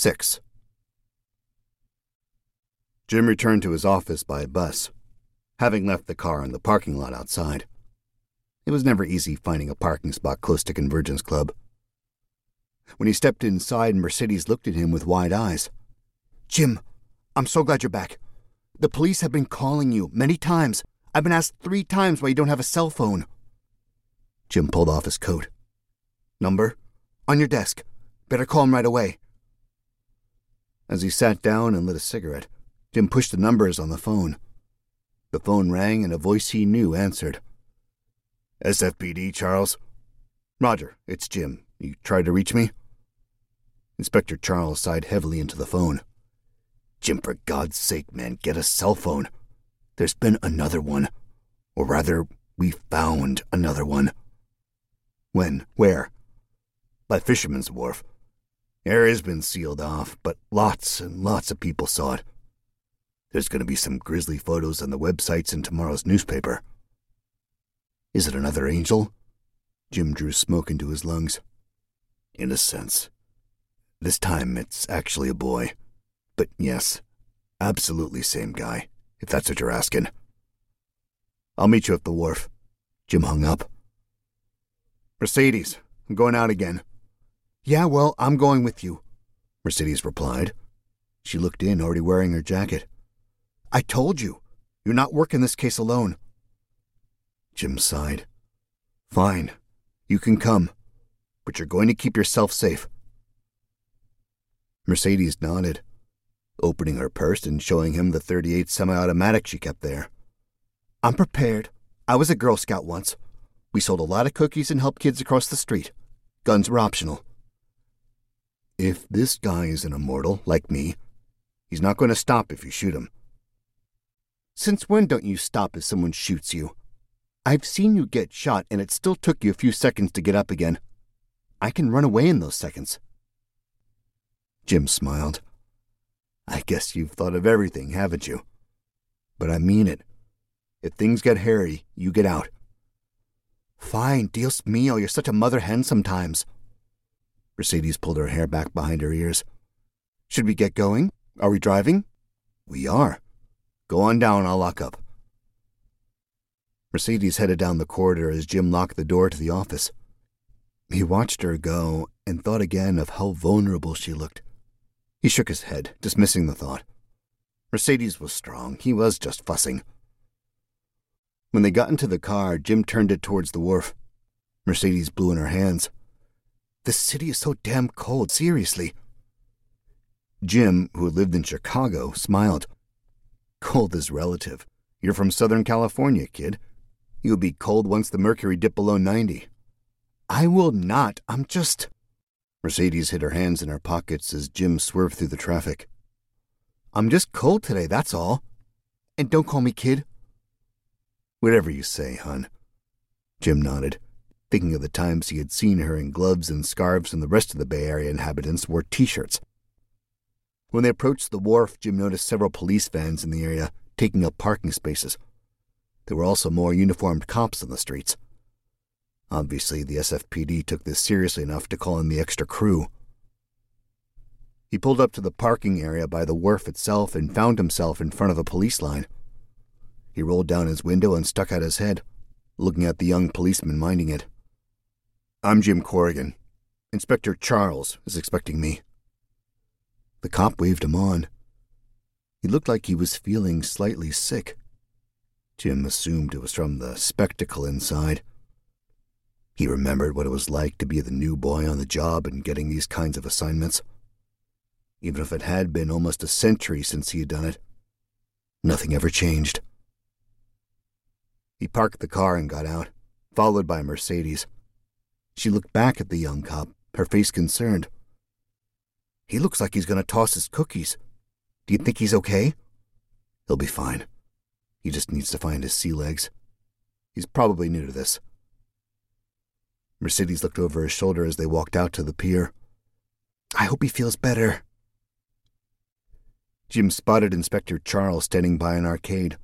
6. Jim returned to his office by bus, having left the car in the parking lot outside. It was never easy finding a parking spot close to Convergence Club. When he stepped inside, Mercedes looked at him with wide eyes. Jim, I'm so glad you're back. The police have been calling you many times. I've been asked three times why you don't have a cell phone. Jim pulled off his coat. Number? On your desk. Better call him right away. As he sat down and lit a cigarette, Jim pushed the numbers on the phone. The phone rang and a voice he knew answered. SFPD, Charles? Roger, it's Jim. You tried to reach me? Inspector Charles sighed heavily into the phone. Jim, for God's sake, man, get a cell phone. There's been another one. Or rather, we found another one. When? Where? By Fisherman's Wharf. Area's been sealed off, but lots and lots of people saw it. There's going to be some grisly photos on the websites in tomorrow's newspaper. Is it another angel? Jim drew smoke into his lungs. In a sense. This time it's actually a boy. But yes, absolutely same guy, if that's what you're asking. I'll meet you at the wharf. Jim hung up. Mercedes, I'm going out again. Yeah, well, I'm going with you, Mercedes replied. She looked in, already wearing her jacket. I told you, you're not working this case alone. Jim sighed. Fine, you can come, but you're going to keep yourself safe. Mercedes nodded, opening her purse and showing him the 38 semi automatic she kept there. I'm prepared. I was a Girl Scout once. We sold a lot of cookies and helped kids across the street. Guns were optional. If this guy is an immortal, like me, he's not going to stop if you shoot him. Since when don't you stop if someone shoots you? I've seen you get shot, and it still took you a few seconds to get up again. I can run away in those seconds. Jim smiled. I guess you've thought of everything, haven't you? But I mean it. If things get hairy, you get out. Fine, Dios mío, oh, you're such a mother hen sometimes. Mercedes pulled her hair back behind her ears. Should we get going? Are we driving? We are. Go on down, I'll lock up. Mercedes headed down the corridor as Jim locked the door to the office. He watched her go and thought again of how vulnerable she looked. He shook his head, dismissing the thought. Mercedes was strong. He was just fussing. When they got into the car, Jim turned it towards the wharf. Mercedes blew in her hands. The city is so damn cold, seriously. Jim, who lived in Chicago, smiled. Cold is relative. You're from Southern California, kid. You'll be cold once the mercury dipped below 90. I will not. I'm just. Mercedes hid her hands in her pockets as Jim swerved through the traffic. I'm just cold today, that's all. And don't call me kid. Whatever you say, hon. Jim nodded thinking of the times he had seen her in gloves and scarves and the rest of the Bay Area inhabitants wore t shirts. When they approached the wharf, Jim noticed several police vans in the area taking up parking spaces. There were also more uniformed cops on the streets. Obviously, the SFPD took this seriously enough to call in the extra crew. He pulled up to the parking area by the wharf itself and found himself in front of a police line. He rolled down his window and stuck out his head, looking at the young policeman minding it. I'm Jim Corrigan. Inspector Charles is expecting me. The cop waved him on. He looked like he was feeling slightly sick. Jim assumed it was from the spectacle inside. He remembered what it was like to be the new boy on the job and getting these kinds of assignments. Even if it had been almost a century since he had done it, nothing ever changed. He parked the car and got out, followed by Mercedes. She looked back at the young cop, her face concerned. He looks like he's going to toss his cookies. Do you think he's okay? He'll be fine. He just needs to find his sea legs. He's probably new to this. Mercedes looked over his shoulder as they walked out to the pier. I hope he feels better. Jim spotted Inspector Charles standing by an arcade,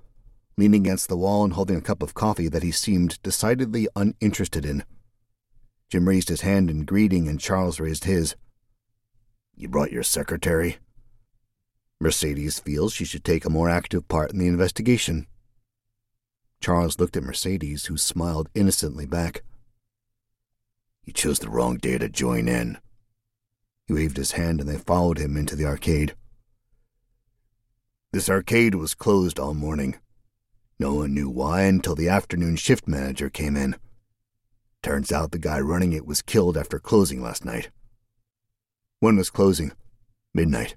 leaning against the wall and holding a cup of coffee that he seemed decidedly uninterested in. Jim raised his hand in greeting, and Charles raised his. You brought your secretary? Mercedes feels she should take a more active part in the investigation. Charles looked at Mercedes, who smiled innocently back. You chose the wrong day to join in. He waved his hand and they followed him into the arcade. This arcade was closed all morning. No one knew why until the afternoon shift manager came in. Turns out the guy running it was killed after closing last night. When was closing? Midnight.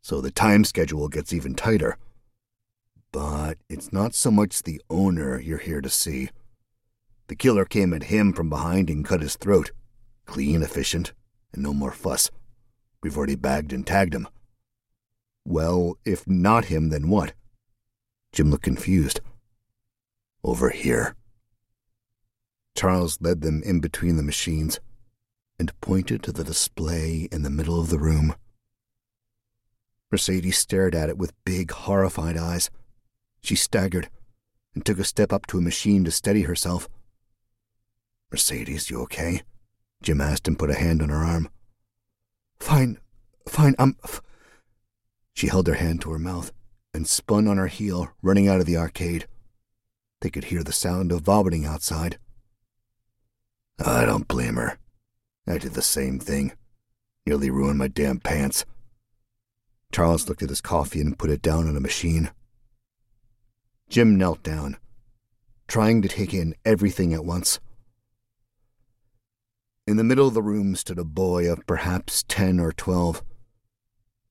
So the time schedule gets even tighter. But it's not so much the owner you're here to see. The killer came at him from behind and cut his throat. Clean, efficient, and no more fuss. We've already bagged and tagged him. Well, if not him, then what? Jim looked confused. Over here. Charles led them in between the machines and pointed to the display in the middle of the room. Mercedes stared at it with big, horrified eyes. She staggered and took a step up to a machine to steady herself. Mercedes, you okay? Jim asked and put a hand on her arm. Fine, fine, I'm. F-. She held her hand to her mouth and spun on her heel, running out of the arcade. They could hear the sound of vomiting outside. I don't blame her. I did the same thing. Nearly ruined my damn pants. Charles looked at his coffee and put it down on a machine. Jim knelt down, trying to take in everything at once. In the middle of the room stood a boy of perhaps ten or twelve.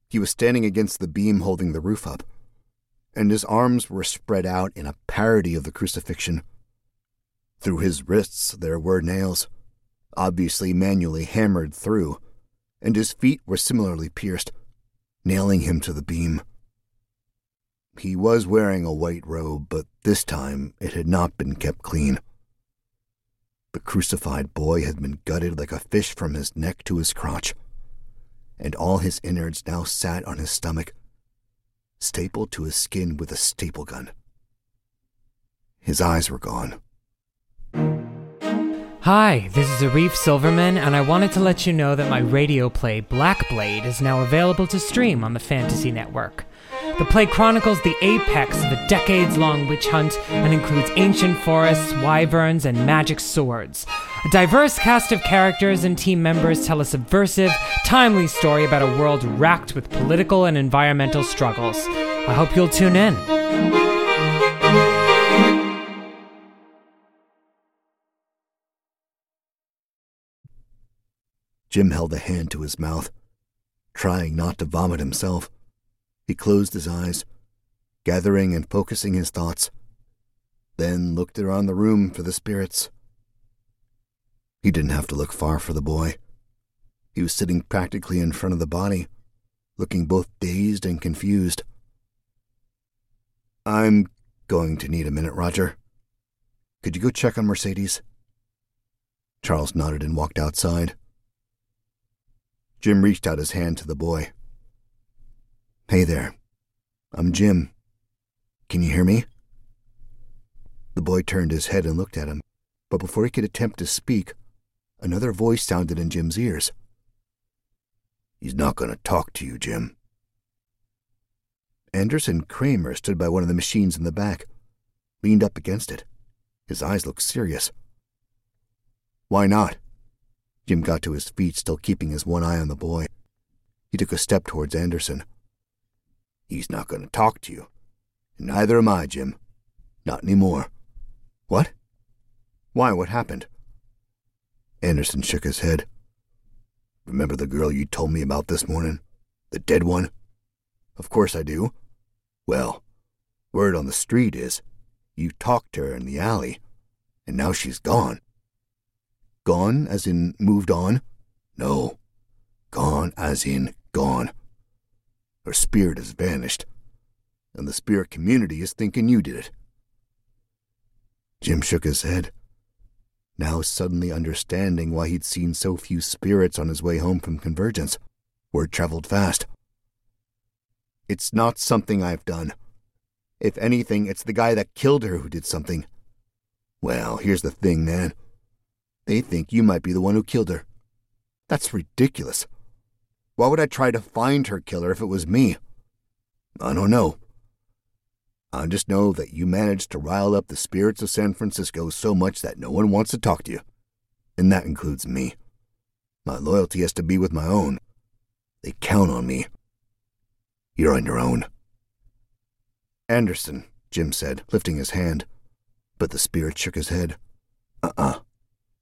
He was standing against the beam holding the roof up, and his arms were spread out in a parody of the crucifixion. Through his wrists there were nails, obviously manually hammered through, and his feet were similarly pierced, nailing him to the beam. He was wearing a white robe, but this time it had not been kept clean. The crucified boy had been gutted like a fish from his neck to his crotch, and all his innards now sat on his stomach, stapled to his skin with a staple gun. His eyes were gone. Hi, this is Arif Silverman, and I wanted to let you know that my radio play Black Blade is now available to stream on the Fantasy Network. The play chronicles the apex of a decades long witch hunt and includes ancient forests, wyverns, and magic swords. A diverse cast of characters and team members tell a subversive, timely story about a world racked with political and environmental struggles. I hope you'll tune in. Jim held a hand to his mouth, trying not to vomit himself. He closed his eyes, gathering and focusing his thoughts, then looked around the room for the spirits. He didn't have to look far for the boy. He was sitting practically in front of the body, looking both dazed and confused. I'm going to need a minute, Roger. Could you go check on Mercedes? Charles nodded and walked outside. Jim reached out his hand to the boy. Hey there. I'm Jim. Can you hear me? The boy turned his head and looked at him, but before he could attempt to speak, another voice sounded in Jim's ears. He's not going to talk to you, Jim. Anderson Kramer stood by one of the machines in the back, leaned up against it. His eyes looked serious. Why not? Jim got to his feet, still keeping his one eye on the boy. He took a step towards Anderson. He's not going to talk to you. And neither am I, Jim. Not any more. What? Why, what happened? Anderson shook his head. Remember the girl you told me about this morning? The dead one? Of course I do. Well, word on the street is you talked to her in the alley, and now she's gone. Gone as in moved on? No. Gone as in gone. Her spirit has vanished, and the spirit community is thinking you did it. Jim shook his head, now suddenly understanding why he'd seen so few spirits on his way home from Convergence. Word traveled fast. It's not something I've done. If anything, it's the guy that killed her who did something. Well, here's the thing, man. They think you might be the one who killed her. That's ridiculous. Why would I try to find her killer if it was me? I don't know. I just know that you managed to rile up the spirits of San Francisco so much that no one wants to talk to you. And that includes me. My loyalty has to be with my own. They count on me. You're on your own. Anderson, Jim said, lifting his hand. But the spirit shook his head. Uh uh-uh. uh.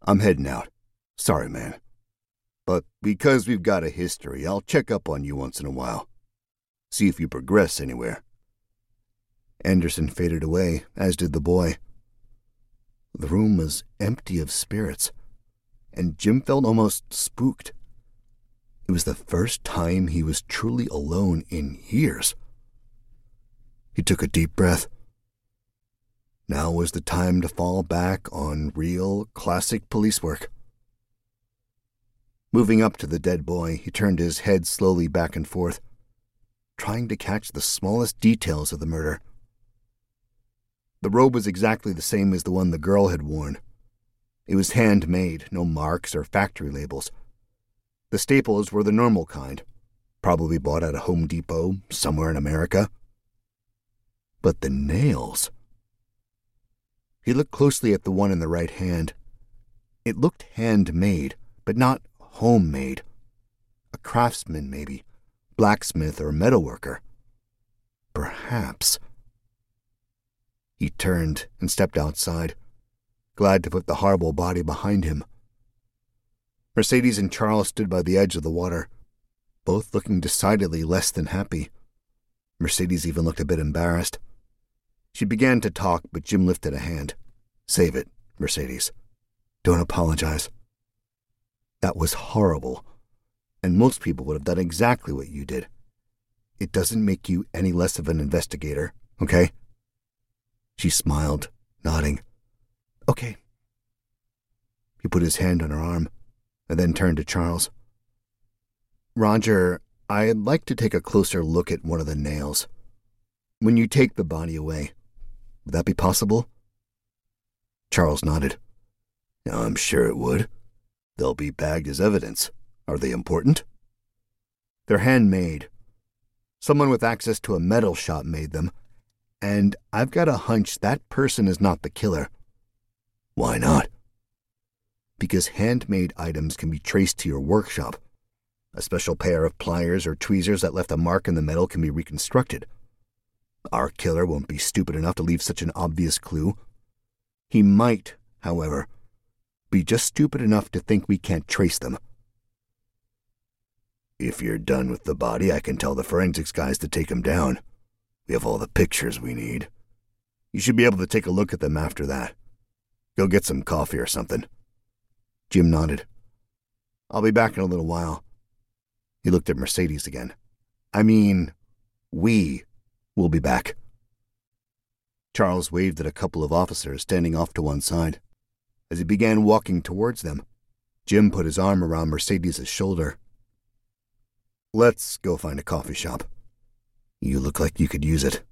I'm heading out. Sorry, man. But because we've got a history, I'll check up on you once in a while. See if you progress anywhere. Anderson faded away, as did the boy. The room was empty of spirits, and Jim felt almost spooked. It was the first time he was truly alone in years. He took a deep breath. Now was the time to fall back on real, classic police work. Moving up to the dead boy, he turned his head slowly back and forth, trying to catch the smallest details of the murder. The robe was exactly the same as the one the girl had worn. It was handmade, no marks or factory labels. The staples were the normal kind, probably bought at a Home Depot somewhere in America. But the nails. He looked closely at the one in the right hand. It looked handmade, but not homemade. A craftsman, maybe, blacksmith or metalworker. Perhaps. He turned and stepped outside, glad to put the horrible body behind him. Mercedes and Charles stood by the edge of the water, both looking decidedly less than happy. Mercedes even looked a bit embarrassed. She began to talk, but Jim lifted a hand. Save it, Mercedes. Don't apologize. That was horrible, and most people would have done exactly what you did. It doesn't make you any less of an investigator, okay? She smiled, nodding. Okay. He put his hand on her arm and then turned to Charles. Roger, I'd like to take a closer look at one of the nails. When you take the body away, would that be possible? Charles nodded. I'm sure it would. They'll be bagged as evidence. Are they important? They're handmade. Someone with access to a metal shop made them, and I've got a hunch that person is not the killer. Why not? Because handmade items can be traced to your workshop. A special pair of pliers or tweezers that left a mark in the metal can be reconstructed. Our killer won't be stupid enough to leave such an obvious clue. He might, however, be just stupid enough to think we can't trace them. If you're done with the body, I can tell the forensics guys to take him down. We have all the pictures we need. You should be able to take a look at them after that. Go get some coffee or something. Jim nodded. I'll be back in a little while. He looked at Mercedes again. I mean, we will be back. Charles waved at a couple of officers standing off to one side. As he began walking towards them, Jim put his arm around Mercedes' shoulder. Let's go find a coffee shop. You look like you could use it.